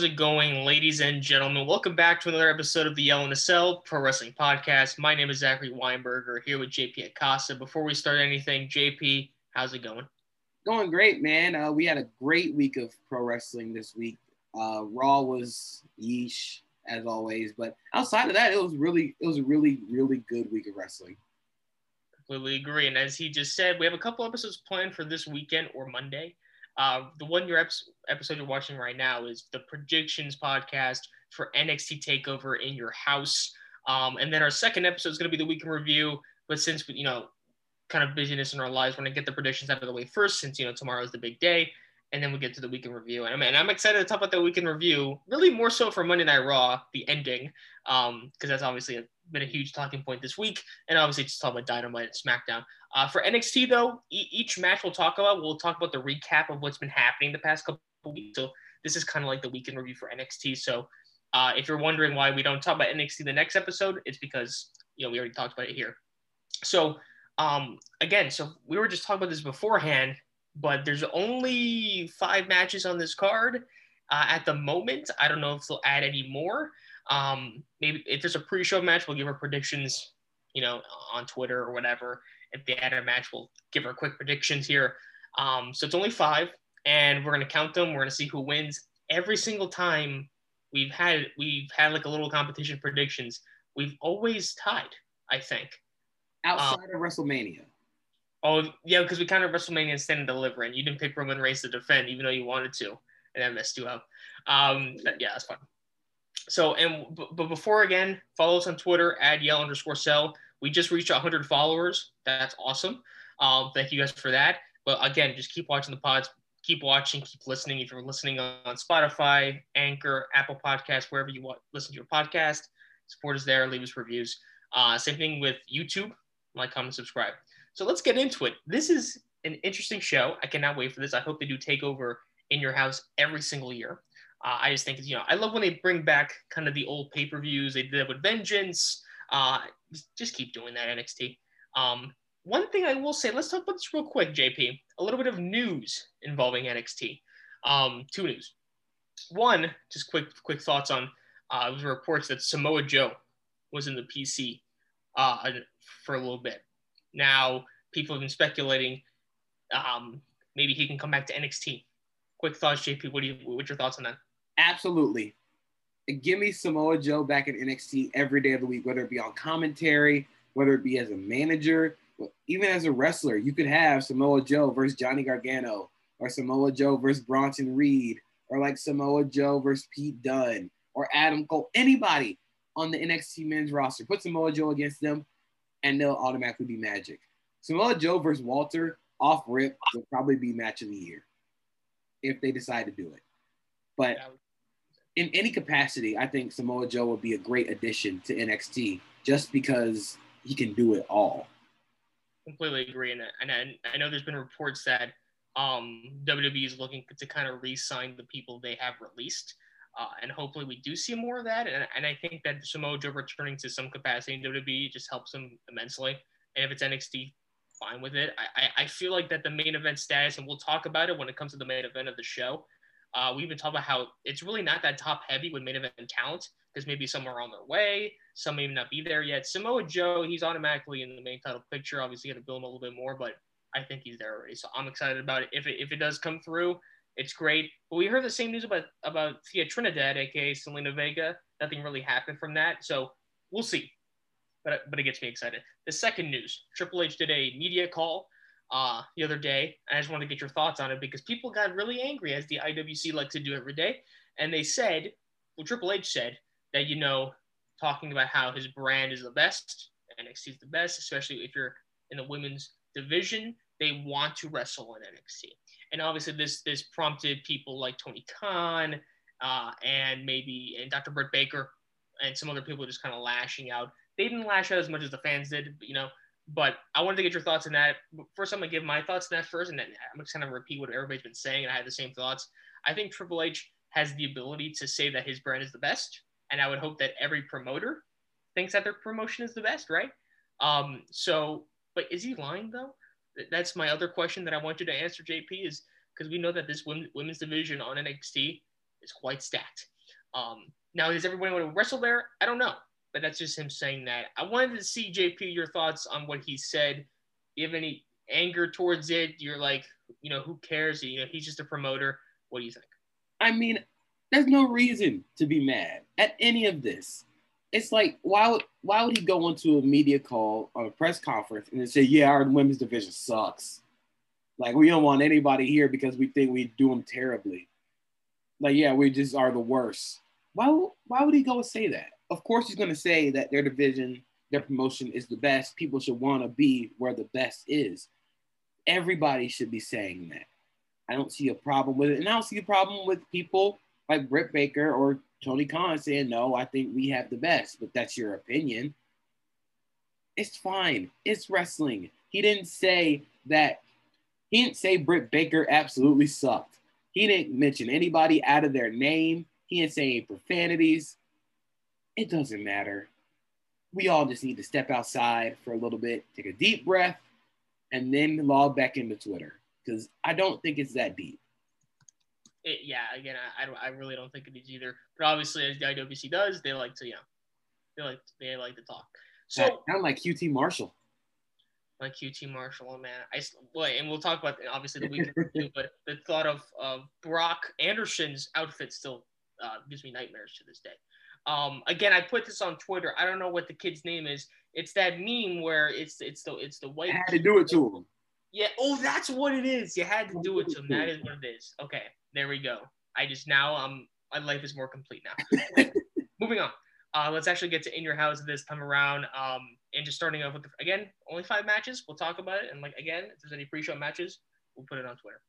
How is it going, ladies and gentlemen? Welcome back to another episode of the Yell in the Cell Pro Wrestling Podcast. My name is Zachary Weinberger here with JP Acosta. Before we start anything, JP, how's it going? Going great, man. Uh, we had a great week of pro wrestling this week. Uh, Raw was yeesh as always, but outside of that, it was really, it was a really, really good week of wrestling. Completely agree. And as he just said, we have a couple episodes planned for this weekend or Monday. Uh, the one your episode you're watching right now is the predictions podcast for NXT Takeover in your house. Um, and then our second episode is going to be the week in review. But since you know, kind of busyness in our lives, we're going to get the predictions out of the way first, since you know tomorrow is the big day, and then we get to the weekend review. And I mean, I'm excited to talk about the weekend review. Really, more so for Monday Night Raw, the ending, because um, that's obviously been a huge talking point this week, and obviously just talk about Dynamite and SmackDown. Uh, for NXT, though, e- each match we'll talk about, we'll talk about the recap of what's been happening the past couple weeks. So this is kind of like the weekend review for NXT. So uh, if you're wondering why we don't talk about NXT the next episode, it's because you know we already talked about it here. So um, again, so we were just talking about this beforehand, but there's only five matches on this card uh, at the moment. I don't know if they'll add any more. Um, maybe if there's a pre-show match, we'll give our predictions, you know, on Twitter or whatever if they add a match, we'll give our quick predictions here. Um, so it's only five, and we're gonna count them. We're gonna see who wins every single time we've had we've had like a little competition predictions. We've always tied, I think. Outside um, of WrestleMania. Oh yeah, because we counted WrestleMania and Stand and Deliver, and you didn't pick Roman Reigns to defend, even though you wanted to, and I messed you up. Um, yeah, that's fun. So, and but before again, follow us on Twitter at yell underscore cell. We just reached 100 followers. That's awesome. Um, thank you guys for that. But again, just keep watching the pods. Keep watching. Keep listening. If you're listening on Spotify, Anchor, Apple Podcasts, wherever you want, listen to your podcast, support us there. Leave us reviews. Uh, same thing with YouTube. Like, comment, subscribe. So let's get into it. This is an interesting show. I cannot wait for this. I hope they do take over in your house every single year. Uh, I just think you know I love when they bring back kind of the old pay per views. They did it with Vengeance. Uh, just keep doing that, NXT. Um, one thing I will say, let's talk about this real quick, JP. A little bit of news involving NXT. Um, two news. One, just quick quick thoughts on. Uh, there was reports that Samoa Joe was in the PC uh, for a little bit. Now, people have been speculating um, maybe he can come back to NXT. Quick thoughts, JP. What do you? What's your thoughts on that? Absolutely give me Samoa Joe back in NXT every day of the week, whether it be on commentary, whether it be as a manager, even as a wrestler. You could have Samoa Joe versus Johnny Gargano, or Samoa Joe versus Bronson Reed, or like Samoa Joe versus Pete Dunne, or Adam Cole, anybody on the NXT men's roster. Put Samoa Joe against them, and they'll automatically be magic. Samoa Joe versus Walter off rip will probably be match of the year if they decide to do it. But in any capacity, I think Samoa Joe would be a great addition to NXT just because he can do it all. Completely agree. And, and, and I know there's been reports that um, WWE is looking to kind of re-sign the people they have released. Uh, and hopefully we do see more of that. And, and I think that Samoa Joe returning to some capacity in WWE just helps him immensely. And if it's NXT, fine with it. I, I, feel like that the main event status, and we'll talk about it when it comes to the main event of the show, uh, we even talk about how it's really not that top heavy with main event talent because maybe some are on their way, some may not be there yet. Samoa Joe, he's automatically in the main title picture. Obviously, got to build him a little bit more, but I think he's there already. So I'm excited about it. If it, if it does come through, it's great. But we heard the same news about about Thea Trinidad, aka Zelina Vega. Nothing really happened from that, so we'll see. But but it gets me excited. The second news: Triple H did a media call uh, the other day. I just wanted to get your thoughts on it because people got really angry, as the IWC like to do every day. And they said, well, Triple H said that, you know, talking about how his brand is the best, NXT is the best, especially if you're in the women's division, they want to wrestle in NXT. And obviously, this this prompted people like Tony Khan uh, and maybe and Dr. Britt Baker and some other people just kind of lashing out. They didn't lash out as much as the fans did, you know, but I wanted to get your thoughts on that. First, I'm gonna give my thoughts on that first, and then I'm just gonna repeat what everybody's been saying, and I had the same thoughts. I think Triple H has the ability to say that his brand is the best, and I would hope that every promoter thinks that their promotion is the best, right? Um, so, but is he lying though? That's my other question that I want you to answer, JP, is because we know that this women's division on NXT is quite stacked. Um, now, does everybody want to wrestle there? I don't know, but that's just him saying that. I wanted to see JP your thoughts on what he said. Do you have any anger towards it? You're like, you know, who cares? You know, he's just a promoter. What do you think? I mean, there's no reason to be mad at any of this. It's like, why would why would he go into a media call or a press conference and say, "Yeah, our women's division sucks. Like, we don't want anybody here because we think we do them terribly. Like, yeah, we just are the worst." Why why would he go and say that? Of course, he's going to say that their division, their promotion is the best. People should want to be where the best is. Everybody should be saying that. I don't see a problem with it, and I don't see a problem with people like Britt Baker or Tony Khan saying, no, I think we have the best, but that's your opinion. It's fine. It's wrestling. He didn't say that. He didn't say Britt Baker absolutely sucked. He didn't mention anybody out of their name. He didn't say any profanities. It doesn't matter. We all just need to step outside for a little bit, take a deep breath, and then log back into Twitter because I don't think it's that deep it, yeah, again, I, I, don't, I really don't think it is either. But obviously, as the IWC does, they like to, you know, they like they like to talk. So kind of like QT Marshall. Like QT Marshall, oh man, I well, and we'll talk about obviously the weekend too. But the thought of of Brock Anderson's outfit still uh, gives me nightmares to this day. Um, again, I put this on Twitter. I don't know what the kid's name is. It's that meme where it's it's the it's the white. I had to do it to him. Yeah. Oh, that's what it is. You had to do it to him. That is what it is. Okay. There we go. I just now um my life is more complete now. Moving on. Uh, let's actually get to in your house this time around. Um, and just starting off with the, again only five matches. We'll talk about it. And like again, if there's any pre-show matches, we'll put it on Twitter.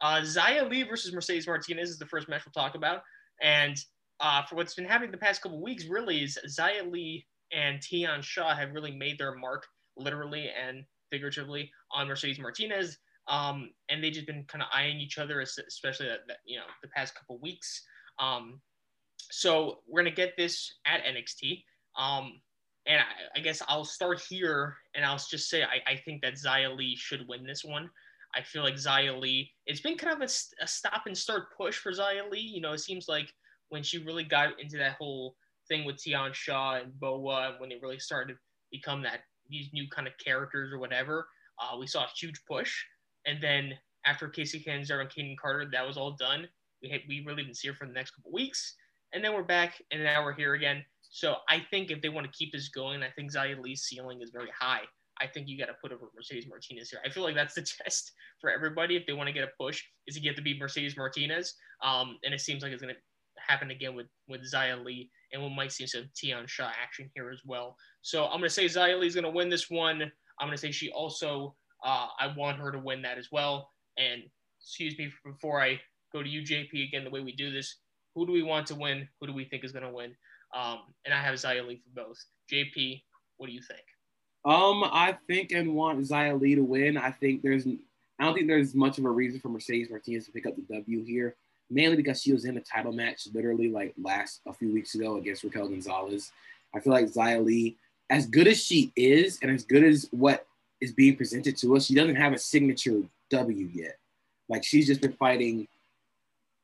Uh, Xia Li versus Mercedes Martinez is the first match we'll talk about. And uh, for what's been happening the past couple weeks, really is Xia Li and Tian Sha have really made their mark literally and figuratively on Mercedes Martinez. Um, and they just been kind of eyeing each other, especially that, that, you know the past couple weeks. Um, so we're gonna get this at NXT. Um, and I, I, guess I'll start here, and I'll just say I, I think that Xia Li should win this one. I feel like Xia Li, it's been kind of a, a stop and start push for Xia Li. You know, it seems like when she really got into that whole thing with Tian Sha and Boa, and when they really started to become that these new kind of characters or whatever, uh, we saw a huge push. And then after Kacy Catanzaro and Kayden Carter, that was all done. We had, we really didn't see her for the next couple weeks, and then we're back, and now we're here again. So I think if they want to keep this going, I think Xia Li's ceiling is very high. I think you got to put over Mercedes Martinez here. I feel like that's the test for everybody if they want to get a push is to get to be Mercedes Martinez. Um, and it seems like it's going to happen again with with Xia Li, and we might see some Tian Sha action here as well. So I'm going to say Li is going to win this one. I'm going to say she also uh, I want her to win that as well. And excuse me before I go to you, JP, again, the way we do this, who do we want to win? Who do we think is going to win? Um, and I have Xia Li for both. JP, what do you think? Um, I think and want Xia Li to win. I think there's, I don't think there's much of a reason for Mercedes Martinez to pick up the W here, mainly because she was in a title match literally like last a few weeks ago against Raquel Gonzalez. I feel like Xia Li, as good as she is, and as good as what is being presented to us. She doesn't have a signature W yet. Like she's just been fighting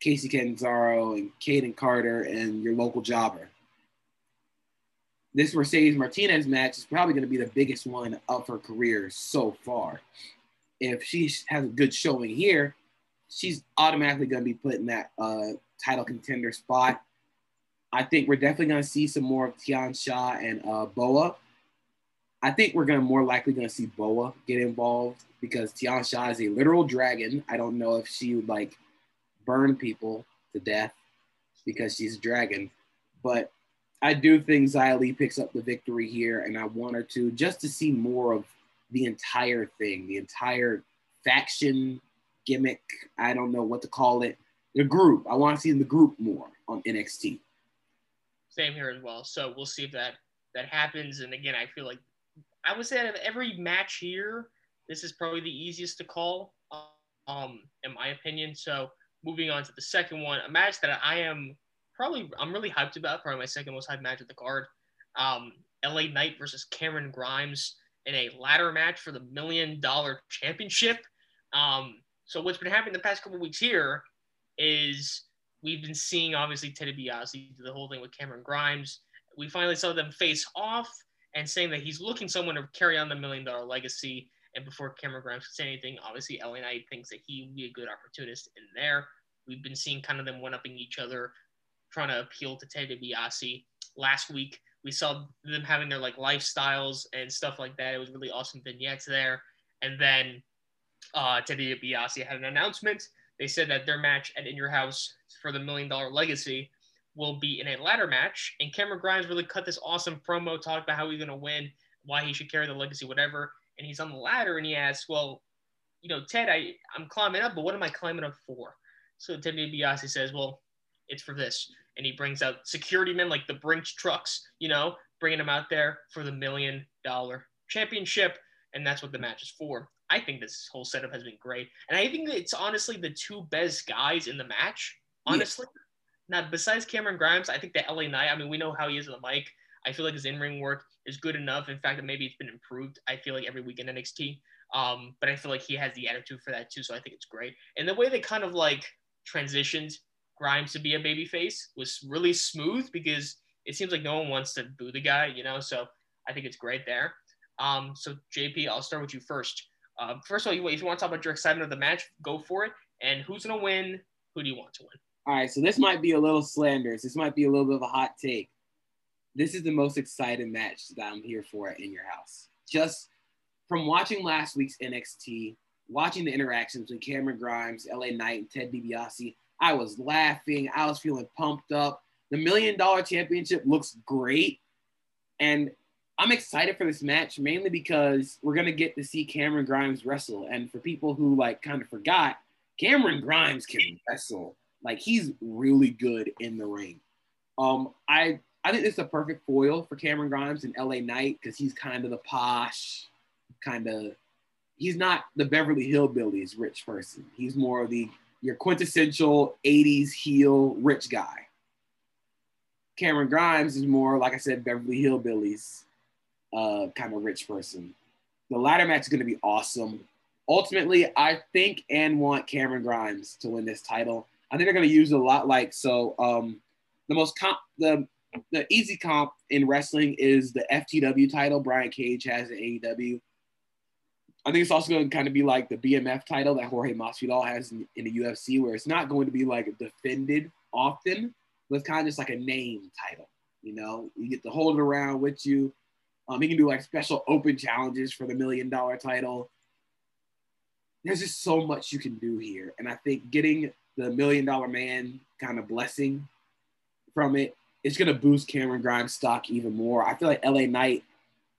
Kacy Catanzaro and Kayden Carter and your local jobber. This Mercedes Martinez match is probably going to be the biggest one of her career so far. If she has a good showing here, she's automatically going to be put in that uh, title contender spot. I think we're definitely going to see some more of Tian Sha and uh, Boa. I think we're gonna more likely gonna see Boa get involved because Tian Sha is a literal dragon. I don't know if she would like burn people to death because she's a dragon, but I do think Xia picks up the victory here, and I want her to just to see more of the entire thing, the entire faction gimmick. I don't know what to call it. The group. I want to see the group more on NXT. Same here as well. So we'll see if that that happens. And again, I feel like I would say out of every match here, this is probably the easiest to call, um, in my opinion. So moving on to the second one, a match that I am probably I'm really hyped about, probably my second most hyped match of the card. Um, LA Knight versus Cameron Grimes in a ladder match for the million dollar championship. Um, so what's been happening the past couple weeks here is we've been seeing obviously Ted DiBiase do the whole thing with Cameron Grimes. We finally saw them face off and saying that he's looking someone to carry on the million dollar legacy. And before Cameron Grimes could say anything, obviously LA Knight thinks that he would be a good opportunist in there. We've been seeing kind of them one upping each other, trying to appeal to Ted DiBiase. Last week, we saw them having their like lifestyles and stuff like that. It was really awesome vignettes there. And then uh, Ted DiBiase had an announcement. They said that their match at In Your House for the Million Dollar Legacy will be in a ladder match. And Cameron Grimes really cut this awesome promo, talked about how he's going to win, why he should carry the legacy, whatever. And he's on the ladder and he asks, Well, you know, Ted, I, I'm climbing up, but what am I climbing up for? So Ted DiBiase says, Well, it's for this. And he brings out security men like the Brinks trucks, you know, bringing them out there for the million dollar championship. And that's what the match is for. I think this whole setup has been great. And I think it's honestly the two best guys in the match, honestly. Yeah now, besides Cameron Grimes, I think the LA Knight, I mean, we know how he is on the mic. I feel like his in ring work is good enough. In fact, maybe it's been improved. I feel like every week in NXT. Um, but I feel like he has the attitude for that too. So I think it's great. And the way they kind of like transitioned Grimes to be a baby face was really smooth because it seems like no one wants to boo the guy, you know? So I think it's great there. Um, so JP, I'll start with you first. Uh, first of all, if you want to talk about your excitement of the match, go for it. And who's going to win? Who do you want to win? All right, so this might be a little slanderous. This might be a little bit of a hot take. This is the most exciting match that I'm here for in your house. Just from watching last week's NXT, watching the interactions with Cameron Grimes, LA Knight, and Ted DiBiase, I was laughing. I was feeling pumped up. The million dollar championship looks great. And I'm excited for this match mainly because we're going to get to see Cameron Grimes wrestle. And for people who like kind of forgot, Cameron Grimes can wrestle. Like he's really good in the ring. Um, I I think it's a perfect foil for Cameron Grimes and LA Knight because he's kind of the posh, kind of. He's not the Beverly Hillbillies rich person. He's more of the your quintessential '80s heel rich guy. Cameron Grimes is more, like I said, Beverly Hillbillies uh, kind of rich person. The ladder match is going to be awesome. Ultimately, I think and want Cameron Grimes to win this title. I think they're going to use a lot like so. Um, the most comp, the the easy comp in wrestling is the FTW title. Brian Cage has in AEW. I think it's also going to kind of be like the BMF title that Jorge Masvidal has in, in the UFC, where it's not going to be like defended often, but it's kind of just like a name title. You know, you get to hold it around with you. Um, he can do like special open challenges for the million dollar title. There's just so much you can do here, and I think getting the million dollar man kind of blessing from it, it's going to boost Cameron Grimes' stock even more. I feel like LA Knight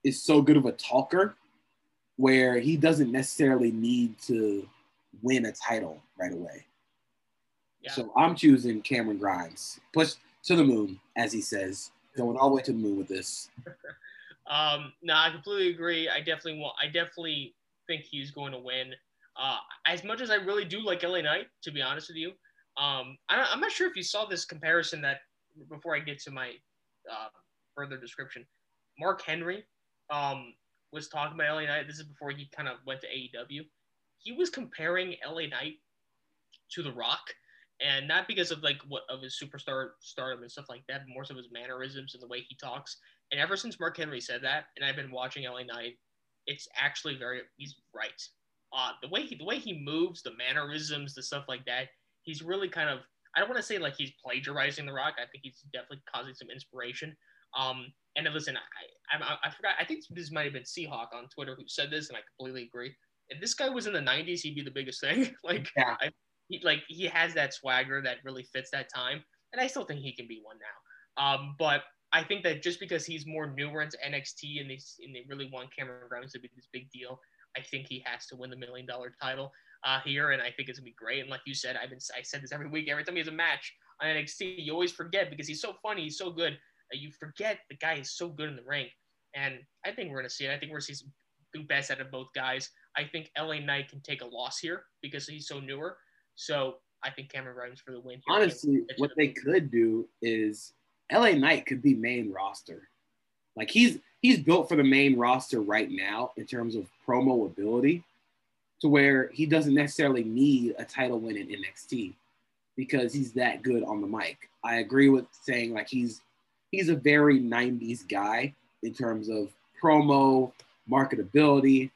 is so good of a talker where he doesn't necessarily need to win a title right away. Yeah. So I'm choosing Cameron Grimes. Push to the moon, as he says. Going all the way to the moon with this. um, no, I completely agree. I definitely want. I definitely think he's going to win. Uh, as much as I really do like LA Knight, to be honest with you, um, I, am not sure if you saw this comparison that before I get to my uh, further description, Mark Henry um, was talking about LA Knight. This is before he kind of went to AEW. He was comparing LA Knight to The Rock, and not because of like what of his superstar stardom and stuff like that, but more so his mannerisms and the way he talks. And ever since Mark Henry said that, and I've been watching LA Knight, it's actually very he's right uh, the way he the way he moves, the mannerisms, the stuff like that. He's really kind of I don't want to say like he's plagiarizing The Rock. I think he's definitely causing some inspiration. Um, and listen, I, I, I forgot. I think this might have been Seahawk on Twitter who said this, and I completely agree. If this guy was in the '90s, he'd be the biggest thing. like, yeah. I, he, like he has that swagger that really fits that time, and I still think he can be one now. Um, but I think that just because he's more newer into NXT and they and they really want Cameron Grimes to be this big deal, I think he has to win the million dollar title uh, here, and I think it's gonna be great. And like you said, I've been I said this every week. Every time he has a match on NXT, you always forget because he's so funny, he's so good. Uh, you forget the guy is so good in the ring, and I think we're gonna see it. I think we're gonna see some best out of both guys. I think LA Knight can take a loss here because he's so newer. So I think Cameron Grimes for the win. Here. Honestly, what they could do is LA Knight could be main roster. Like he's he's built for the main roster right now in terms of promo ability to where he doesn't necessarily need a title win in NXT. because he's that good on the mic. I agree with saying like he's he's a very 90s guy in terms of promo, marketability.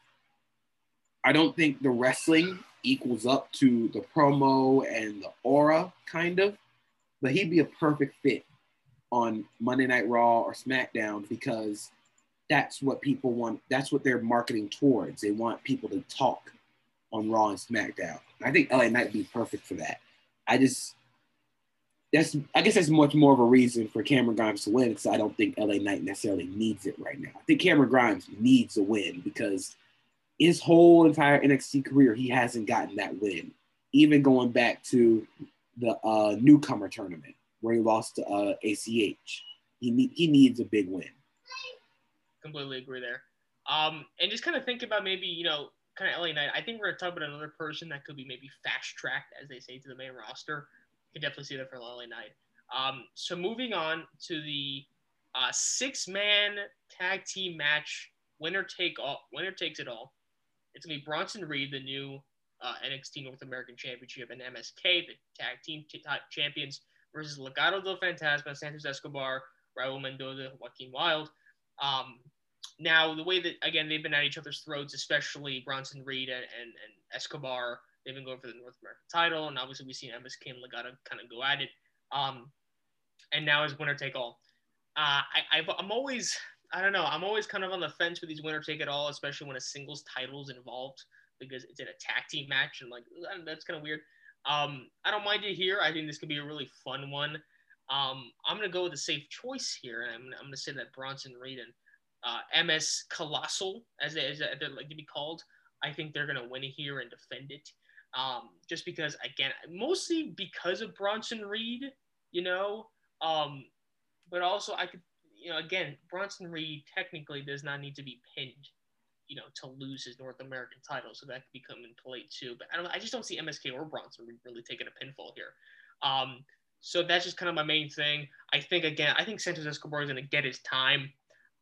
I don't think the wrestling equals up to the promo and the aura kind of, but he'd be a perfect fit on Monday Night Raw or SmackDown because that's what people want. That's what they're marketing towards. They want people to talk on Raw and SmackDown. I think LA Knight be perfect for that. I just that's I guess that's much more of a reason for Cameron Grimes to win because I don't think LA Knight necessarily needs it right now. I think Cameron Grimes needs a win because his whole entire NXT career he hasn't gotten that win. Even going back to the uh, newcomer tournament where he lost to uh, ACH, he need, he needs a big win. Completely agree there. Um, and just kind of think about maybe you know kind of LA Knight. I think we're gonna talk about another person that could be maybe fast tracked, as they say, to the main roster. You can definitely see that for LA Knight. Um, so moving on to the uh, six-man tag team match, winner take all, winner takes it all. It's gonna be Bronson Reed, the new uh, NXT North American Championship, and MSK, the tag team t- t- champions, versus Legado del Fantasma, Santos Escobar, Raul Mendoza, Joaquin Wilde. Um, now, the way that again they've been at each other's throats, especially Bronson Reed and, and, and Escobar, they've been going for the North American title, and obviously we've seen MSK and Legado kind of go at it. Um, and now is winner take all. Uh, i am always I don't know I'm always kind of on the fence with these winner take it all, especially when a singles title is involved because it's in a tag team match and like that's kind of weird. Um, I don't mind it here. I think this could be a really fun one. Um, I'm gonna go with a safe choice here, and I'm, I'm gonna say that Bronson Reed and uh, MS Colossal, as they, as they like to be called. I think they're going to win it here and defend it. Um, just because, again, mostly because of Bronson Reed, you know, um, but also I could, you know, again, Bronson Reed technically does not need to be pinned, you know, to lose his North American title, so that could become in play too. But I don't, I just don't see MSK or Bronson really taking a pinfall here. Um, so that's just kind of my main thing. I think again, I think Santos Escobar is going to get his time.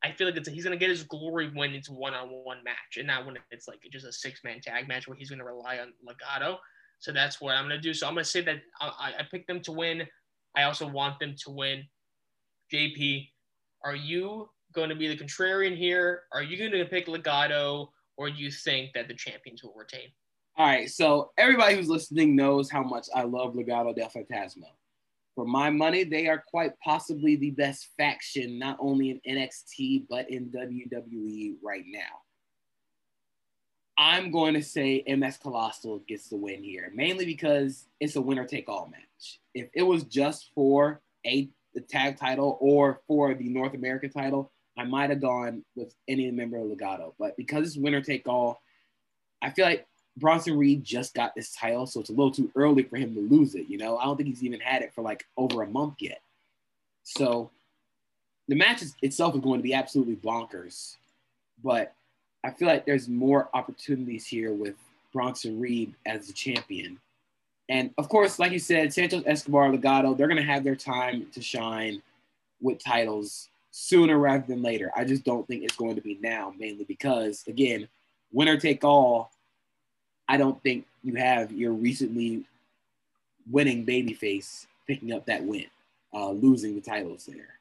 I feel like it's, he's gonna get his glory when it's one-on-one match, and not when it's like just a six-man tag match where he's gonna rely on Legado. So that's what I'm gonna do. So I'm gonna say that I, I picked them to win. I also want them to win. JP, are you going to be the contrarian here? Are you going to pick Legado, or do you think that the champions will retain? All right. So everybody who's listening knows how much I love Legado del Fantasma for my money, they are quite possibly the best faction, not only in NXT, but in WWE right now. I'm going to say MS Colossal gets the win here, mainly because it's a winner take all match. If it was just for a the tag title or for the North American title, I might have gone with any member of Legado. But because it's winner take all, I feel like Bronson Reed just got this title, so it's a little too early for him to lose it. You know, I don't think he's even had it for like over a month yet. So the match itself is going to be absolutely bonkers, but I feel like there's more opportunities here with Bronson Reed as the champion. And of course, like you said, Santos Escobar, Legado, they're going to have their time to shine with titles sooner rather than later. I just don't think it's going to be now, mainly because, again, winner take all I don't think you have your recently winning babyface picking up that win, uh, losing the titles there.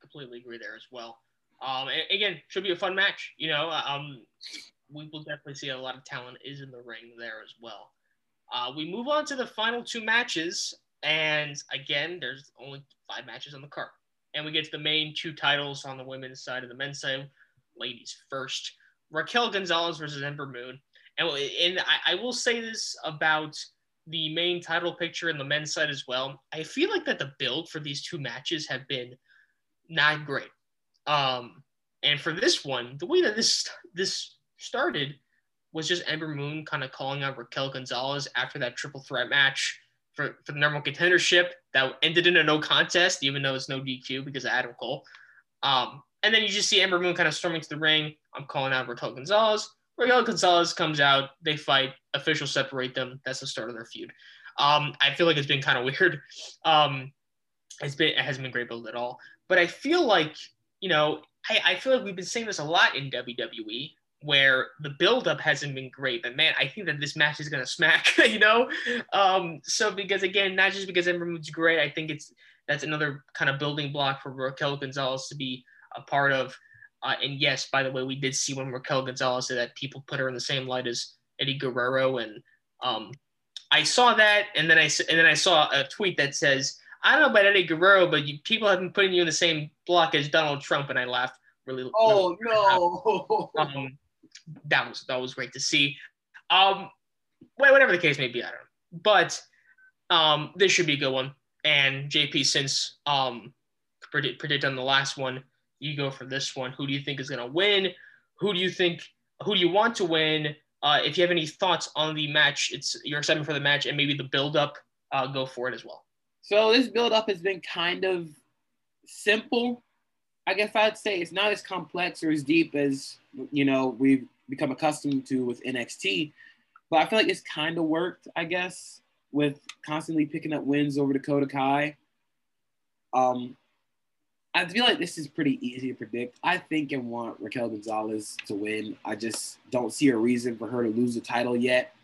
Completely agree there as well. Um, again, should be a fun match. You know, um, we will definitely see a lot of talent is in the ring there as well. Uh, we move on to the final two matches, and again, there's only five matches on the card, and we get to the main two titles on the women's side of the men's side. Ladies first. Raquel Gonzalez versus Ember Moon. And, and I, I will say this about the main title picture and the men's side as well. I feel like that the build for these two matches have been not great. Um, and for this one, the way that this this started was just Ember Moon kind of calling out Raquel Gonzalez after that triple threat match for, for the one contendership that ended in a no contest, even though it's no DQ because of Adam Cole. Um, and then you just see Ember Moon kind of storming to the ring. I'm calling out Raquel Gonzalez. Raquel Gonzalez comes out. They fight. Officials separate them. That's the start of their feud. Um, I feel like it's been kind of weird. Um, it's been it hasn't been great build at all. But I feel like you know I, I feel like we've been saying this a lot in WWE. Where the buildup hasn't been great. But man, I think that this match is gonna smack, you know. Um, so because again, not just because Ember Moon's great, I think it's that's another kind of building block for Raquel Gonzalez to be a part of. Uh, and yes, by the way, we did see when Raquel Gonzalez said that people put her in the same light as Eddie Guerrero, and um, I saw that, and then I and then I saw a tweet that says, "I don't know about Eddie Guerrero, but you, people have been putting you in the same block as Donald Trump," and I laughed really. Oh really no! Um, that was that was great to see. Um, whatever the case may be, I don't know, but um, this should be a good one. And JP, since um, predict predict on the last one, you go for this one. Who do you think is going to win? Who do you think? Who do you want to win? Uh, if you have any thoughts on the match, it's your excitement for the match and maybe the build up. Uh, go for it as well. So this build up has been kind of simple. I guess I'd say it's not as complex or as deep as you know we've become accustomed to with NXT, but I feel like it's kind of worked. I guess with constantly picking up wins over Dakota Kai. Um, I feel like this is pretty easy to predict. I think and want Raquel Gonzalez to win. I just don't see a reason for her to lose the title yet.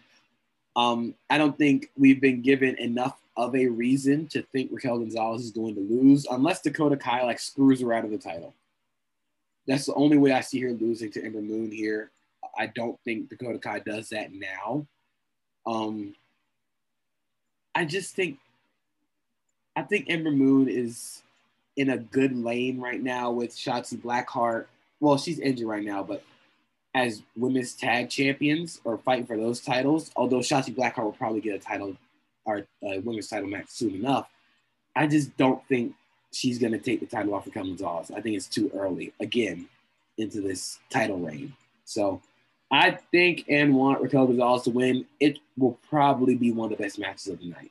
Um, I don't think we've been given enough of a reason to think Raquel Gonzalez is going to lose, unless Dakota Kai like screws her out of the title. That's the only way I see her losing to Ember Moon here. I don't think Dakota Kai does that now. Um, I just think I think Ember Moon is in a good lane right now with Shotzi Blackheart. Well, she's injured right now, but as women's tag champions or fighting for those titles, although Shotzi Blackheart will probably get a title or a women's title match soon enough, I just don't think she's going to take the title off of Gonzalez. I think it's too early again into this title reign. So I think and want Raquel Gonzalez to win. It will probably be one of the best matches of the night.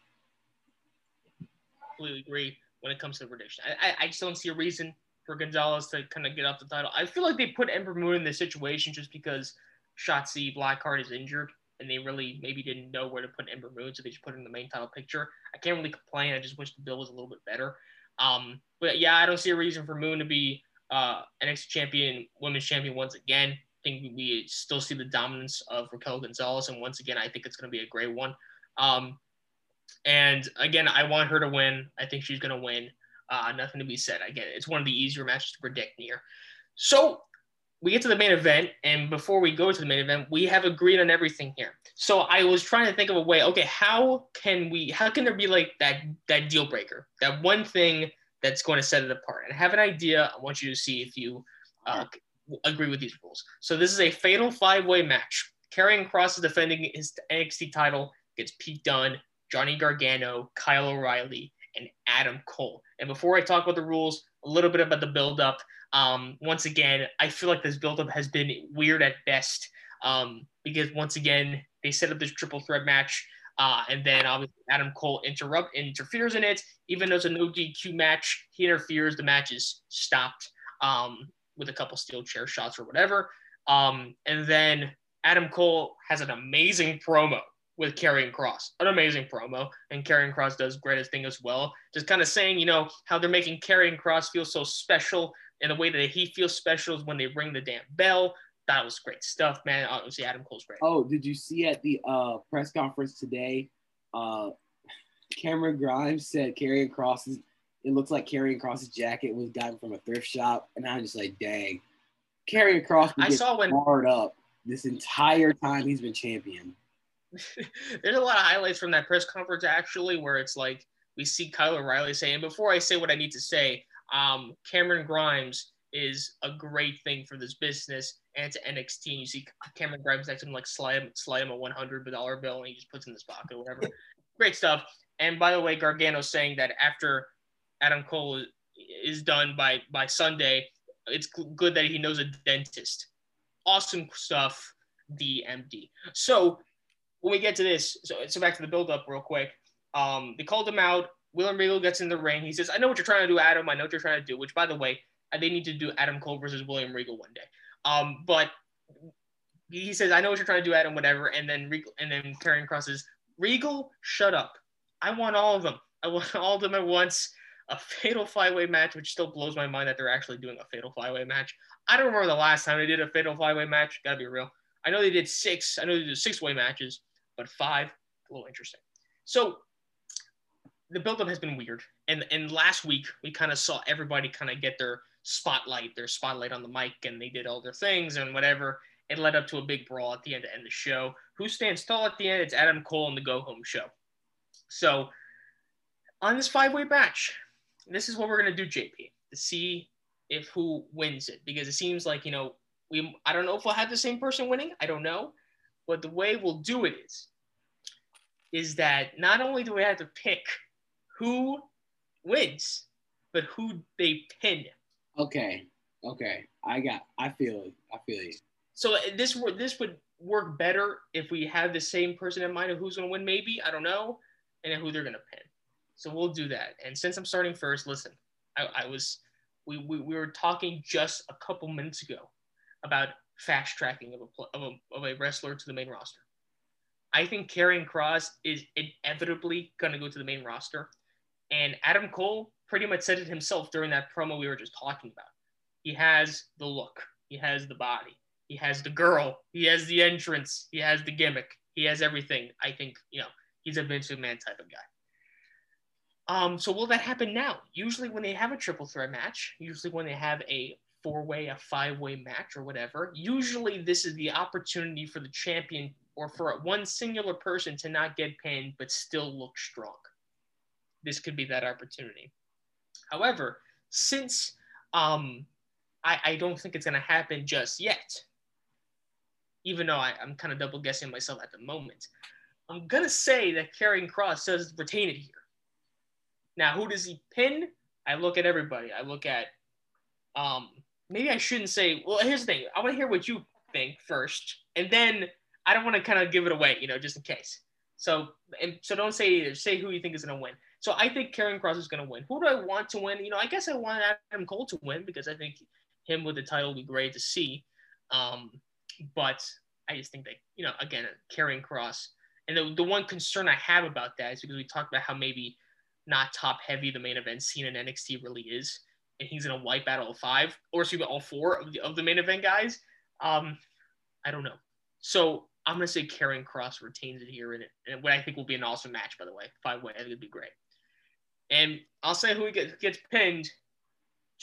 Completely agree when it comes to the prediction. I, I, I just don't see a reason for Gonzalez to kind of get off the title. I feel like they put Ember Moon in this situation just because Shotzi Blackheart is injured and they really maybe didn't know where to put Ember Moon, so they just put her in the main title picture. I can't really complain. I just wish the bill was a little bit better. Um, but yeah, I don't see a reason for Moon to be uh, NXT champion, women's champion once again. I think we still see the dominance of Raquel Gonzalez, and once again, I think it's going to be a great one. Um, and again, I want her to win. I think she's going to win. Uh, nothing to be said. Again, it's one of the easier matches to predict here. So we get to the main event, and before we go to the main event, we have agreed on everything here. So I was trying to think of a way. Okay, how can we? How can there be like that that deal breaker? That one thing that's going to set it apart. And I have an idea. I want you to see if you uh, agree with these rules. So this is a fatal five-way match. Karrion Kross is defending his NXT title against Pete Dunne, Johnny Gargano, Kyle O'Reilly, and Adam Cole. And before I talk about the rules, a little bit about the build-up. Um, once again, I feel like this build-up has been weird at best um, because once again they set up this triple threat match, uh, and then obviously Adam Cole interrupt interferes in it. Even though it's a no DQ match, he interferes. The match is stopped um, with a couple steel chair shots or whatever. Um, and then Adam Cole has an amazing promo with Karrion Kross, An amazing promo. And Karrion Kross does greatest thing as well. Just kind of saying, you know, how they're making Karrion Kross feel so special. And the way that he feels special is when they ring the damn bell. That was great stuff, man. Obviously, Adam Cole's great. Oh, did you see at the uh, press conference today? Uh, Cameron Grimes said Karrion Kross's. It looks like Karrion Kross's jacket was gotten from a thrift shop, and I'm just like, dang, Karrion Kross. I saw when hard up this entire time he's been champion. There's a lot of highlights from that press conference actually, where it's like we see Kyle O'Reilly saying, "Before I say what I need to say, um, Cameron Grimes is a great thing for this business and to NXT. And you see Cameron Grimes next to him like slide slide him a 100 dollar bill and he just puts in his pocket or whatever. great stuff. And by the way, Gargano saying that after Adam Cole is done by by Sunday, it's good that he knows a dentist. Awesome stuff, DMD. So when we get to this, so, so back to the build up real quick. Um, they called him out. William Regal gets in the ring. He says, I know what you're trying to do, Adam. I know what you're trying to do, which, by the way, uh, they need to do Adam Cole versus William Regal one day. Um, but he says, I know what you're trying to do, Adam, whatever. And then Regal, and then Karrion Kross says, Regal, shut up. I want all of them. I want all of them at once. A fatal five-way match, which still blows my mind that they're actually doing a fatal five-way match. I don't remember the last time they did a fatal five-way match. Gotta be real. I know they did six. I know they did six way matches, but five, a little interesting. So the buildup has been weird. And and last week we kind of saw everybody kind of get their spotlight, their spotlight on the mic, and they did all their things and whatever. It led up to a big brawl at the end to end the show. Who stands tall at the end? It's Adam Cole and the Go Home Show. So on this five way match, this is what we're gonna do, JP, to see if who wins it because it seems like you know we I don't know if we'll have the same person winning. I don't know, but the way we'll do it is is that not only do we have to pick who wins, but who they pin. Okay, okay, I got, I feel it, I feel you. So uh, this would this would work better if we have the same person in mind of who's gonna win. Maybe I don't know, and who they're gonna pin. So we'll do that. And since I'm starting first, listen, I, I was we, we, we were talking just a couple minutes ago about fast tracking of a, of a, of a wrestler to the main roster. I think Karrion Kross is inevitably going to go to the main roster. And Adam Cole pretty much said it himself during that promo we were just talking about. He has the look, he has the body, he has the girl, he has the entrance, he has the gimmick, he has everything. I think, you know, he's a Vince McMahon type of guy. Um, so will that happen now? Usually when they have a triple threat match, usually when they have a four-way, a five-way match or whatever, usually this is the opportunity for the champion or for one singular person to not get pinned but still look strong. This could be that opportunity. However, since um, I, I don't think it's going to happen just yet, even though I, I'm kind of double guessing myself at the moment, I'm going to say that Karrion Kross does retain it here. Now, who does he pin? I look at everybody. I look at, um, maybe I shouldn't say, well, here's the thing. I want to hear what you think first, and then I don't want to kind of give it away, you know, just in case. So, and so don't say either. Say who you think is going to win. So I think Karrion Kross is going to win. Who do I want to win? You know, I guess I want Adam Cole to win because I think him with the title would be great to see. Um, but I just think that, you know, again, Karrion Kross. And the, the one concern I have about that is because we talked about how maybe not top heavy the main event scene in NXT really is, and he's gonna wipe out all five or excuse me, all four of the of the main event guys. Um, I don't know. So I'm gonna say Karrion Kross retains it here, and, and what I think will be an awesome match, by the way, five way. I think it'd be great. And I'll say who gets gets pinned.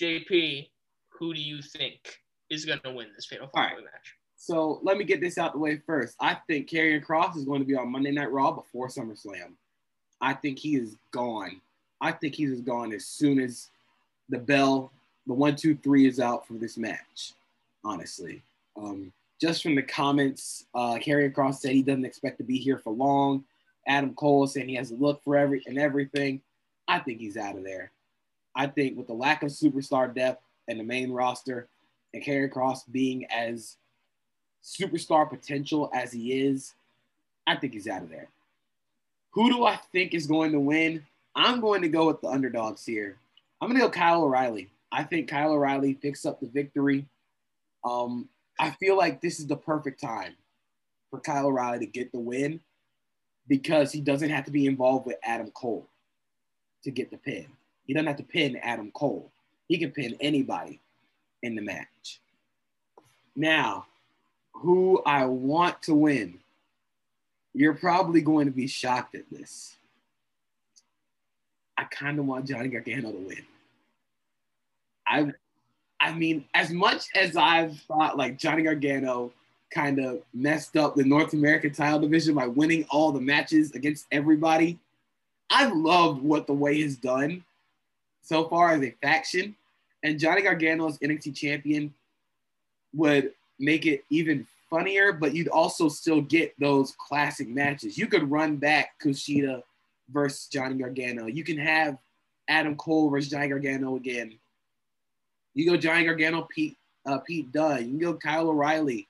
JP, who do you think is gonna win this fatal five way right. match? So let me get this out the way first. I think Karrion Kross is going to be on Monday Night Raw before SummerSlam. I think he is gone. I think he is gone as soon as the bell, the one, two, three is out for this match. Honestly, um, just from the comments, uh, Karrion Kross said he doesn't expect to be here for long. Adam Cole saying he has a look for every and everything. I think he's out of there. I think with the lack of superstar depth and the main roster, and Karrion Kross being as superstar potential as he is, I think he's out of there. Who do I think is going to win? I'm going to go with the underdogs here. I'm going to go Kyle O'Reilly. I think Kyle O'Reilly picks up the victory. Um, I feel like this is the perfect time for Kyle O'Reilly to get the win because he doesn't have to be involved with Adam Cole to get the pin. He doesn't have to pin Adam Cole. He can pin anybody in the match. Now, who I want to win you're probably going to be shocked at this. I kind of want Johnny Gargano to win. I, I mean, as much as I've thought like Johnny Gargano kind of messed up the North American title division by winning all the matches against everybody, I've loved what the way has done so far as a faction. And Johnny Gargano as NXT champion would make it even funnier, but you'd also still get those classic matches. You could run back Kushida versus Johnny Gargano. You can have Adam Cole versus Johnny Gargano again. You go Johnny Gargano, Pete uh, Pete Dunne. You can go Kyle O'Reilly.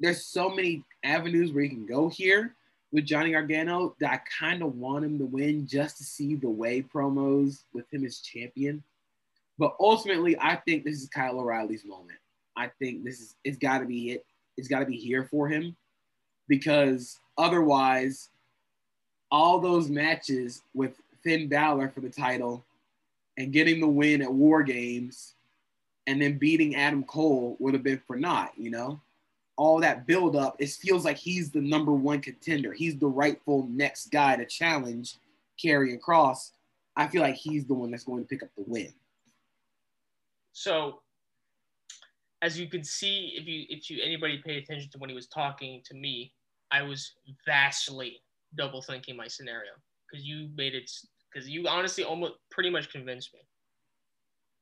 There's so many avenues where you can go here with Johnny Gargano that I kind of want him to win just to see the way promos with him as champion. But ultimately, I think this is Kyle O'Reilly's moment. I think this is it's got to be it it's got to be here for him because otherwise, all those matches with Finn Balor for the title and getting the win at War Games and then beating Adam Cole would have been for naught, you know? All that build up, it feels like he's the number one contender. He's the rightful next guy to challenge Karrion Kross. I feel like he's the one that's going to pick up the win. So as you can see, if you if you anybody paid attention to when he was talking to me, I was vastly double thinking my scenario because you made it because you honestly almost pretty much convinced me.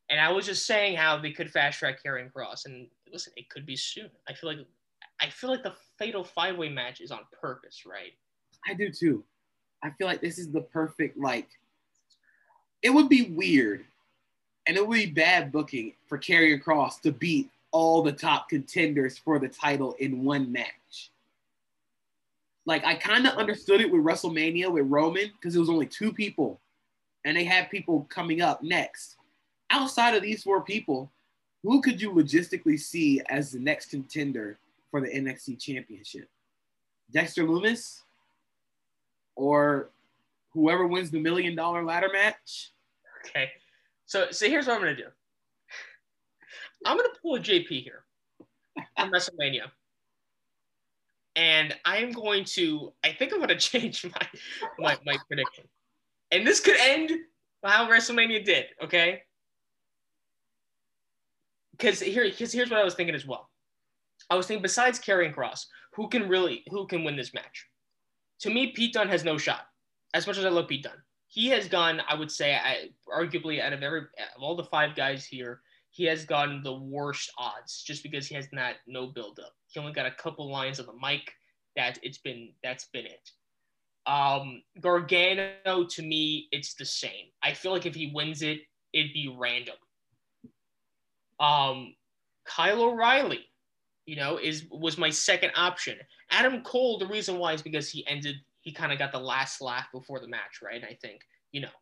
And I was just saying how they could fast track Karrion Kross, and listen, it could be soon. I feel like I feel like the fatal five way match is on purpose, right? I do too. I feel like this is the perfect like. It would be weird, and it would be bad booking for Karrion Kross to beat all the top contenders for the title in one match. Like I kind of understood it with WrestleMania with Roman because it was only two people, and they had people coming up next. Outside of these four people, who could you logistically see as the next contender for the NXT Championship? Dexter Lumis, or whoever wins the million dollar ladder match? Okay, so so here's what I'm gonna do. I'm gonna pull a JP here from WrestleMania and I'm going to. I think I'm to change my, my my prediction, and this could end how WrestleMania did. Okay, because here, because here's what I was thinking as well. I was thinking besides Karrion Kross, who can really who can win this match? To me, Pete Dunne has no shot. As much as I love Pete Dunne, he has gone. I would say, I, arguably out of every of all the five guys here, he has gotten the worst odds just because he has not no build up. He only got a couple lines on the mic. That it's been that's been it. Um, Gargano to me, it's the same. I feel like if he wins it, it'd be random. Um, Kyle O'Reilly, you know, is was my second option. Adam Cole, the reason why is because he ended, he kind of got the last laugh before the match, right? I think, you know.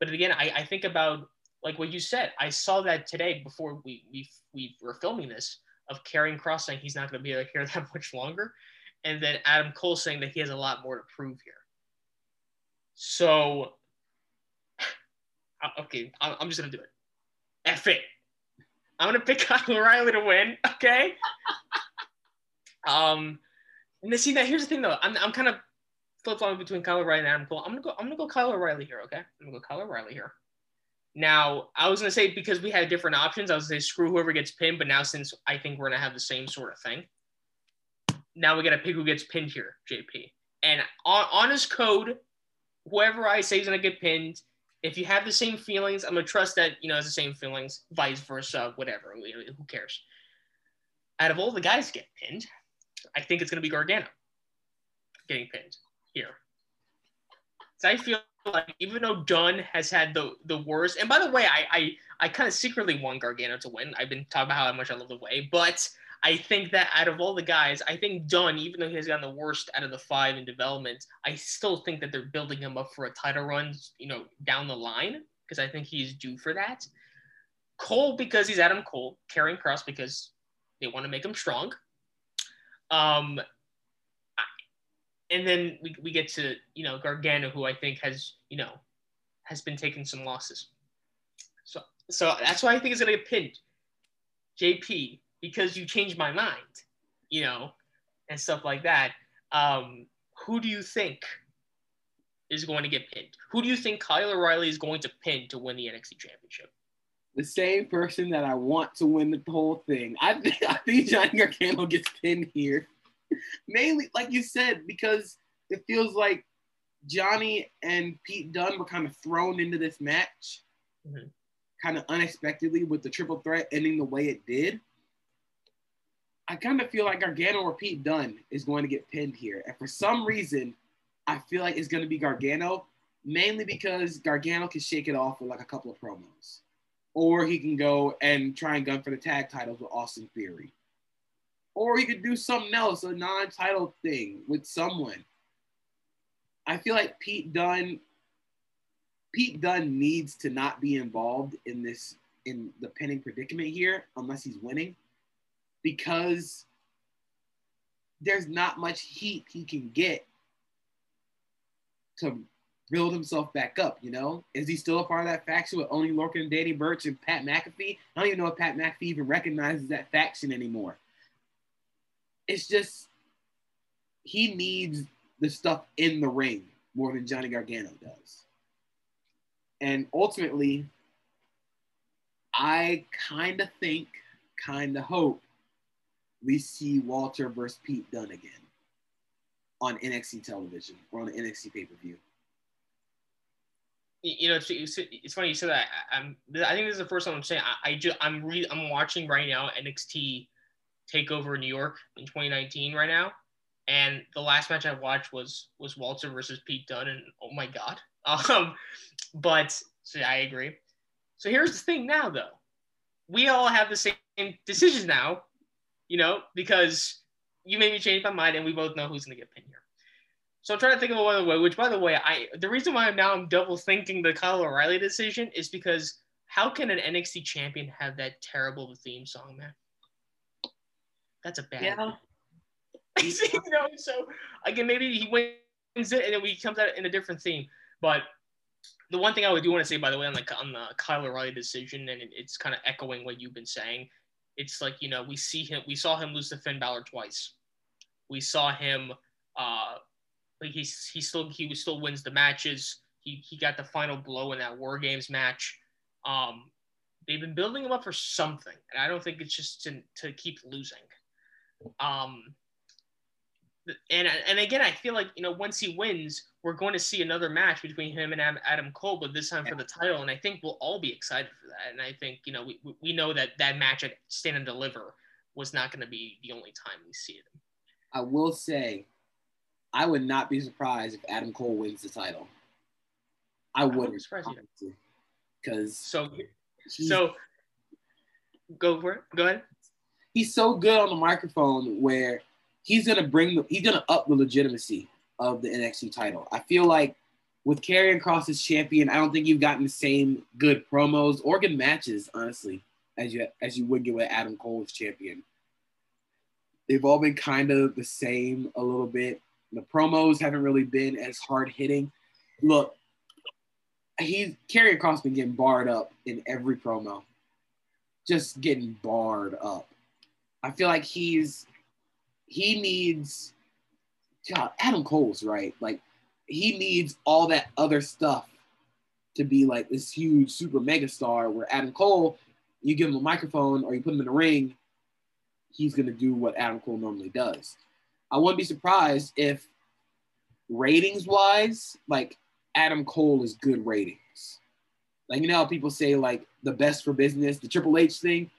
But again, I, I think about like what you said. I saw that today before we we we were filming this of Karrion Kross saying he's not going to be here that much longer, and then Adam Cole saying that he has a lot more to prove here. So, okay, I'm just going to do it. F it. I'm going to pick Kyle O'Reilly to win, okay? um, and see that here's the thing though. I'm, I'm kind of flip flopping between Kyle O'Reilly and Adam Cole. I'm gonna go. I'm gonna go Kyle O'Reilly here. Okay, I'm gonna go Kyle O'Reilly here. Now, I was gonna say because we had different options, I was gonna say screw whoever gets pinned, but now since I think we're gonna have the same sort of thing, now we got to pick who gets pinned here, JP. And on, his code, whoever I say is gonna get pinned. If you have the same feelings, I'm gonna trust that you know it's the same feelings, vice versa, whatever. Who cares? Out of all the guys get pinned, I think it's gonna be Gargano getting pinned here. So I feel like even though Dunne has had the the worst, and by the way, I I, I kind of secretly want Gargano to win. I've been talking about how much I love the way, but I think that out of all the guys, I think Dunne, even though he has gotten the worst out of the five in development, I still think that they're building him up for a title run, you know, down the line because I think he's due for that. Cole because he's Adam Cole, Karrion Kross because they want to make him strong. Um, and then we, we get to you know Gargano, who I think has you know has been taking some losses. So so that's why I think he's gonna get pinned. JP, because you changed my mind, you know, and stuff like that. Um, who do you think is going to get pinned? Who do you think Kyle O'Reilly is going to pin to win the NXT Championship? The same person that I want to win the whole thing. I think I think Johnny Gargano gets pinned here. Mainly, like you said, because it feels like Johnny and Pete Dunne were kind of thrown into this match mm-hmm. kind of unexpectedly with the triple threat ending the way it did. I kind of feel like Gargano or Pete Dunne is going to get pinned here. And for some reason, I feel like it's going to be Gargano, mainly because Gargano can shake it off with like a couple of promos. Or he can go and try and gun for the tag titles with Austin Theory or he could do something else, a non-title thing with someone. I feel like Pete Dunne, Pete Dunne needs to not be involved in this in the pinning predicament here unless he's winning, because there's not much heat he can get to build himself back up. You know, is he still a part of that faction with Oney Lorcan Danny Burch and Pat McAfee? I don't even know if Pat McAfee even recognizes that faction anymore. It's just he needs the stuff in the ring more than Johnny Gargano does. And ultimately, I kind of think, kind of hope we see Walter versus Pete Dunne again on NXT television or on the NXT pay per view. You know, it's, it's, funny you said that. I'm, I think this is the first time I'm saying. I, I just, I'm re, I'm watching right now NXT Takeover New York in 2019 right now, and the last match I watched was was Walter versus Pete Dunne, and oh my god. Um, but so I agree. So here's the thing now, though. We all have the same decisions now, you know, because you made me change my mind, and we both know who's to get pinned here. So I'm trying to think of another way. Which, by the way, I the reason why I'm now I'm double thinking the Kyle O'Reilly decision is because how can an NXT champion have that terrible theme song, man? That's a bad. Yeah. you know, so again, maybe he wins it and then he comes out in a different theme. But the one thing I would do want to say, by the way, on the on the Kyle O'Reilly decision, and it, it's kind of echoing what you've been saying. It's like you know we see him, we saw him lose to Finn Balor twice. We saw him, uh, like he's he still he still wins the matches. He he got the final blow in that War Games match. Um, they've been building him up for something, and I don't think it's just to to keep losing. Um, and and again, I feel like you know once he wins, we're going to see another match between him and Adam Cole, but this time for the title. And I think we'll all be excited for that. And I think you know we we know that that match at Stand and Deliver was not going to be the only time we see it. I will say, I would not be surprised if Adam Cole wins the title. I wouldn't. Surprised Because so so go for it. Go ahead. He's so good on the microphone where he's gonna bring the, he's gonna up the legitimacy of the NXT title. I feel like with Karrion Kross as champion, I don't think you've gotten the same good promos or good matches, honestly, as you as you would get with Adam Cole as champion. They've all been kind of the same a little bit. The promos haven't really been as hard hitting. Look, he's Karrion Kross been getting barred up in every promo, just getting barred up. I feel like he's he needs God, Adam Cole's right. Like he needs all that other stuff to be like this huge super mega star where Adam Cole, you give him a microphone or you put him in a ring, he's gonna do what Adam Cole normally does. I wouldn't be surprised if ratings wise, like Adam Cole is good ratings. Like you know how people say like the best for business, the Triple H thing.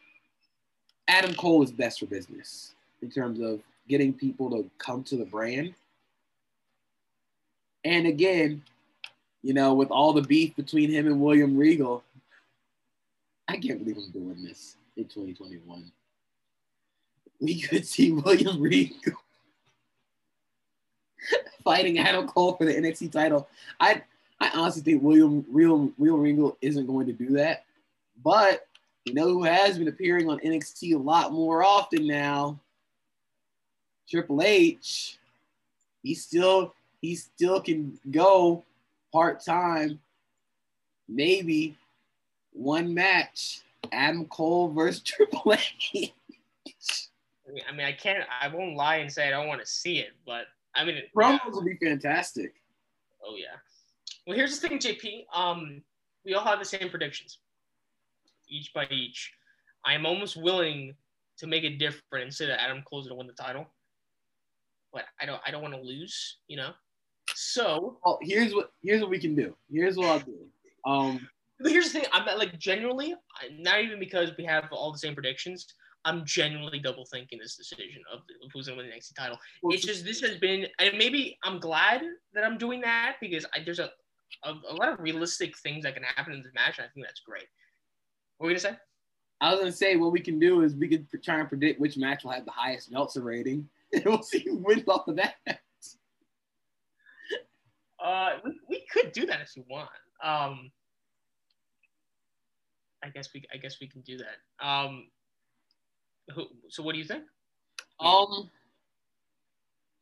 Adam Cole is best for business in terms of getting people to come to the brand. And again, you know, with all the beef between him and William Regal, I can't believe I'm doing this in 2021. We could see William Regal fighting Adam Cole for the NXT title. I I honestly think William Real Real Regal isn't going to do that. But you know who has been appearing on NXT a lot more often now? Triple H, he still he still can go part time, maybe one match. Adam Cole versus Triple H. I mean, I can't. I won't lie and say I don't want to see it, but I mean, promos yeah. will be fantastic. Oh yeah. Well, here's the thing, JP. Um, we all have the same predictions, each by each. I am almost willing to make it different and say that Adam Cole's gonna win the title but I don't I don't want to lose, you know. So well, here's what here's what we can do. Here's what I'll do. Um, but here's the thing. I'm like genuinely not even because we have all the same predictions. I'm genuinely double thinking this decision of, who's going to win the NXT title. Well, it's just this has been, and maybe I'm glad that I'm doing that because I, there's a, a, a lot of realistic things that can happen in this match, and I think that's great. What were you gonna say? I was gonna say what we can do is we can try and predict which match will have the highest Meltzer rating, and we'll see who wins off of that. Uh, we, we could do that if you want. Um, I guess we I guess we can do that. Um, who, so what do you think? Um,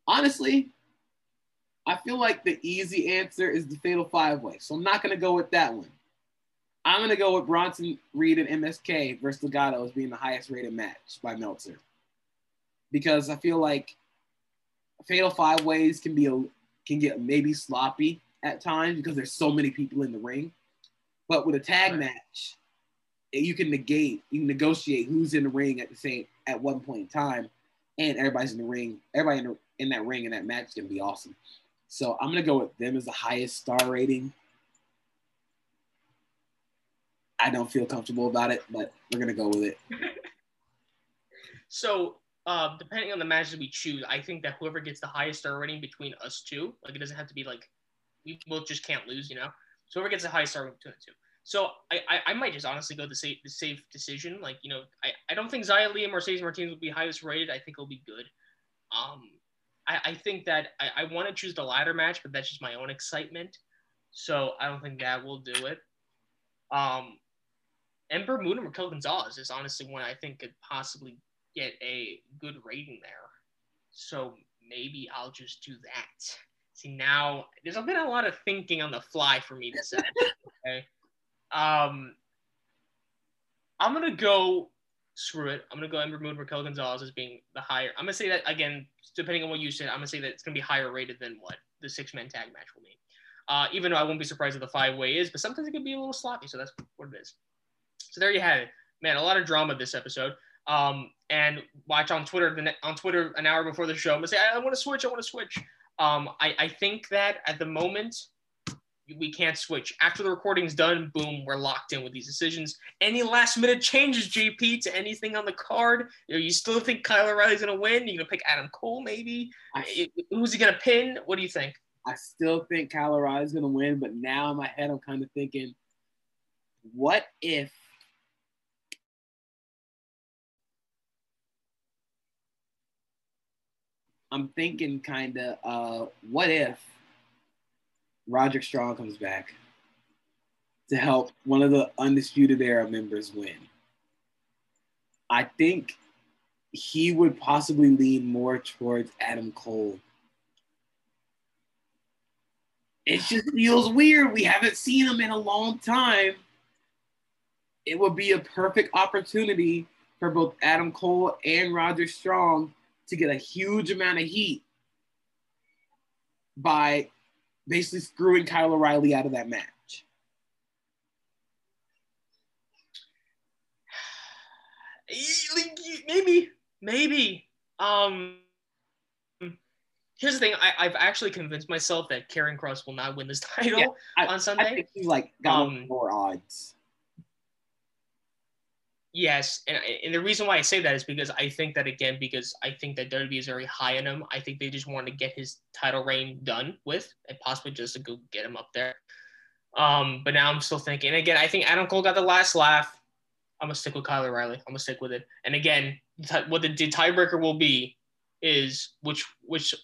honestly, I feel like the easy answer is the Fatal Five Way, so I'm not gonna go with that one. I'm gonna go with Bronson Reed and MSK versus Legado as being the highest rated match by Meltzer, because I feel like Fatal Five Ways can be a can get maybe sloppy at times because there's so many people in the ring, but with a tag right. match, eh, you can negate, you can negotiate who's in the ring at the same at one point in time, and everybody's in the ring. Everybody in, the, in that ring in that match is gonna be awesome. So I'm gonna go with them as the highest star rating. I don't feel comfortable about it, but we're gonna go with it. so uh, depending on the matches we choose, I think that whoever gets the highest star rating between us two, like it doesn't have to be like we both just can't lose, you know. So whoever gets the highest star rating between the two. So I, I, I, might just honestly go the safe the safe decision. Like you know, I, I don't think Xia Li and Mercedes Martinez will be highest rated. I think it'll be good. Um, I, I think that I, I want to choose the ladder match, but that's just my own excitement. So I don't think that will do it. Um, Ember Moon and Raquel Gonzalez is honestly one I think could possibly get a good rating there. So maybe I'll just do that. See now there's been a lot of thinking on the fly for me to say. okay. Um I'm gonna go screw it. I'm gonna go Ember Moon Raquel Gonzalez as being the higher. I'm gonna say that again, depending on what you said. I'm gonna say that it's gonna be higher rated than what the six man tag match will be. Uh, even though I won't be surprised if the five way is, but sometimes it can be a little sloppy. So that's what it is. So there you have it, man. A lot of drama this episode. Um, and watch on Twitter the, on Twitter an hour before the show. I'm gonna say I, I want to switch. I want to switch. Um, I, I think that at the moment we can't switch. After the recording's done, boom, we're locked in with these decisions. Any last minute changes, JP, to anything on the card? You still think Kyle O'Reilly's gonna win? You're gonna pick Adam Cole maybe? I, Who's he gonna pin? What do you think? I still think Kyle O'Reilly's gonna win, but now in my head I'm kind of thinking, what if I'm thinking kind of, uh, what if Roderick Strong comes back to help one of the Undisputed Era members win? I think he would possibly lean more towards Adam Cole. It just feels weird. We haven't seen him in a long time. It would be a perfect opportunity for both Adam Cole and Roger Strong to get a huge amount of heat by basically screwing Kyle O'Reilly out of that match. Maybe, maybe. Um, here's the thing: I, have actually convinced myself that Karrion Kross will not win this title yeah, I, on Sunday. I think he's like got um, more odds. Yes, and, and the reason why I say that is because I think that again because I think that WWE is very high on him. I think they just want to get his title reign done with, and possibly just to go get him up there. Um, but now I'm still thinking. Again, I think Adam Cole got the last laugh. I'm gonna stick with Kyle O'Reilly. I'm gonna stick with it. And again, what the, the tiebreaker will be is which which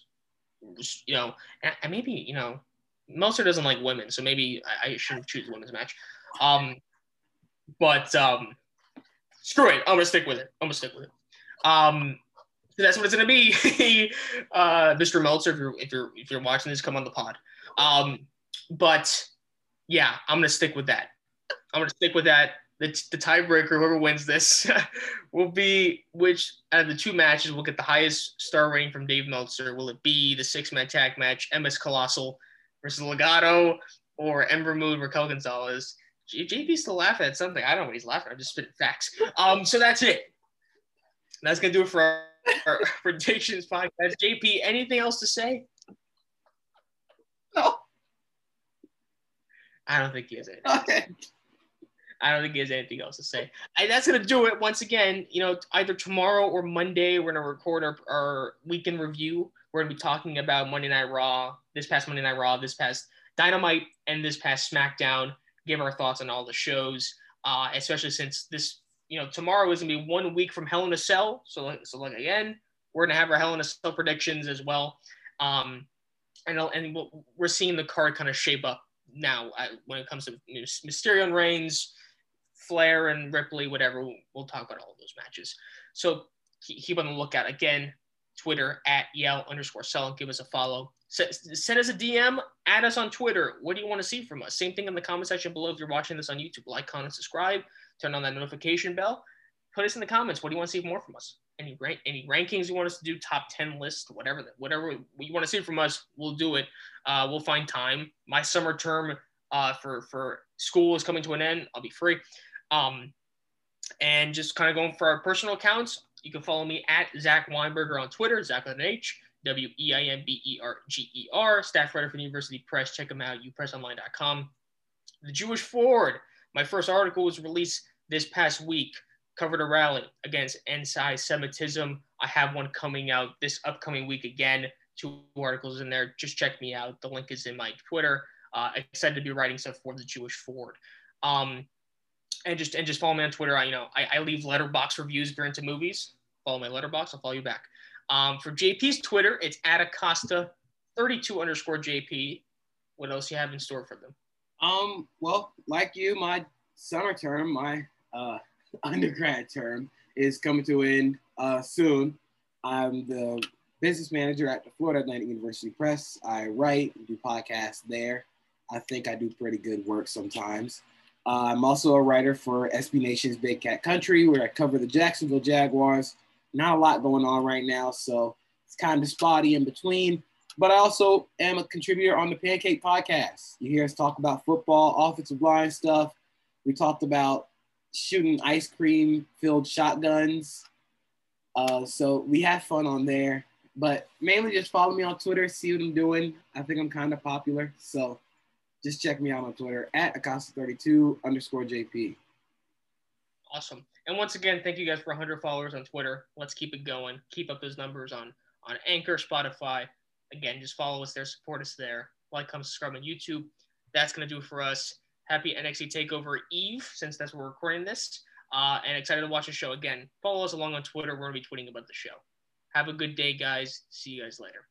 you know, and maybe you know, Meltzer doesn't like women, so maybe I, I shouldn't choose women's match. Um, but um screw it. I'm gonna stick with it. I'm gonna stick with it. Um, so that's what it's gonna be, uh, Mr. Meltzer. If you're if you're if you're watching this, come on the pod. Um, but yeah, I'm gonna stick with that. I'm gonna stick with that. The, the tiebreaker, whoever wins this, will be which out of the two matches will get the highest star rating from Dave Meltzer. Will it be the six man tag match, MS Colossal versus Legado, or Ember Moon, Raquel Gonzalez? JP's still laughing at something. I don't know what he's laughing. I'm just spitting facts. Um, so that's it. That's gonna do it for our, our predictions podcast. JP, anything else to say? No. I don't think he has anything. Okay. I don't think he has anything else to say. And that's gonna do it. Once again, you know, either tomorrow or Monday, we're gonna record our, our weekend review. We're gonna be talking about Monday Night Raw, this past Monday Night Raw, this past Dynamite, and this past SmackDown give our thoughts on all the shows, uh, especially since this, you know, tomorrow is gonna be one week from Hell in a Cell. So, so like again, we're gonna have our Hell in a Cell predictions as well. Um, and and we're seeing the card kind of shape up now uh, when it comes to Mysterio and Reigns, Flair and Ripley, whatever. We'll, we'll talk about all those matches. So keep on the lookout. Again, Twitter at Yale underscore Sell. and Give us a follow. send us a DM. Add us on Twitter. What do you want to see from us? Same thing in the comment section below. If you're watching this on YouTube, like, comment, subscribe, turn on that notification bell. Put us in the comments. What do you want to see more from us? Any rank, any rankings you want us to do? Top ten list, whatever, whatever you want to see from us, we'll do it. Uh, we'll find time. My summer term uh, for for school is coming to an end. I'll be free. Um, and just kind of going for our personal accounts. You can follow me at Zach Weinberger on Twitter, Zach with an H, W E I N B E R G E R, staff writer for the University Press. Check them out, upressonline.com. The Jewish Forward. My first article was released this past week, covered a rally against anti Semitism. I have one coming out this upcoming week again. Two articles in there. Just check me out. The link is in my Twitter. Uh, excited to be writing stuff for the Jewish Forward. Um, and just and just follow me on Twitter. I, you know, I, I leave Letterboxd reviews if you're into movies. Follow my Letterboxd. I'll follow you back. Um, for JP's Twitter, it's at Acosta 32 underscore JP. What else you have in store for them? Um, well, like you, my summer term, my uh, undergrad term is coming to an end uh, soon. I'm the business manager at the Florida Atlantic University Press. I write, do podcasts there. I think I do pretty good work sometimes. Uh, I'm also a writer for SB Nation's Big Cat Country, where I cover the Jacksonville Jaguars. Not a lot going on right now, so it's kind of spotty in between. But I also am a contributor on the Pancake Podcast. You hear us talk about football, offensive line stuff. We talked about shooting ice cream filled shotguns. Uh, so we have fun on there. But mainly just follow me on Twitter, see what I'm doing. I think I'm kind of popular. So just check me out on Twitter at Acosta32 underscore JP. Awesome. And once again, thank you guys for 100 followers on Twitter. Let's keep it going. Keep up those numbers on on Anchor, Spotify. Again, just follow us there, support us there. Like, comment, subscribe on YouTube. That's going to do for us. Happy NXT Takeover Eve, since that's where we're recording this. Uh, and excited to watch the show again. Follow us along on Twitter. We're going to be tweeting about the show. Have a good day, guys. See you guys later.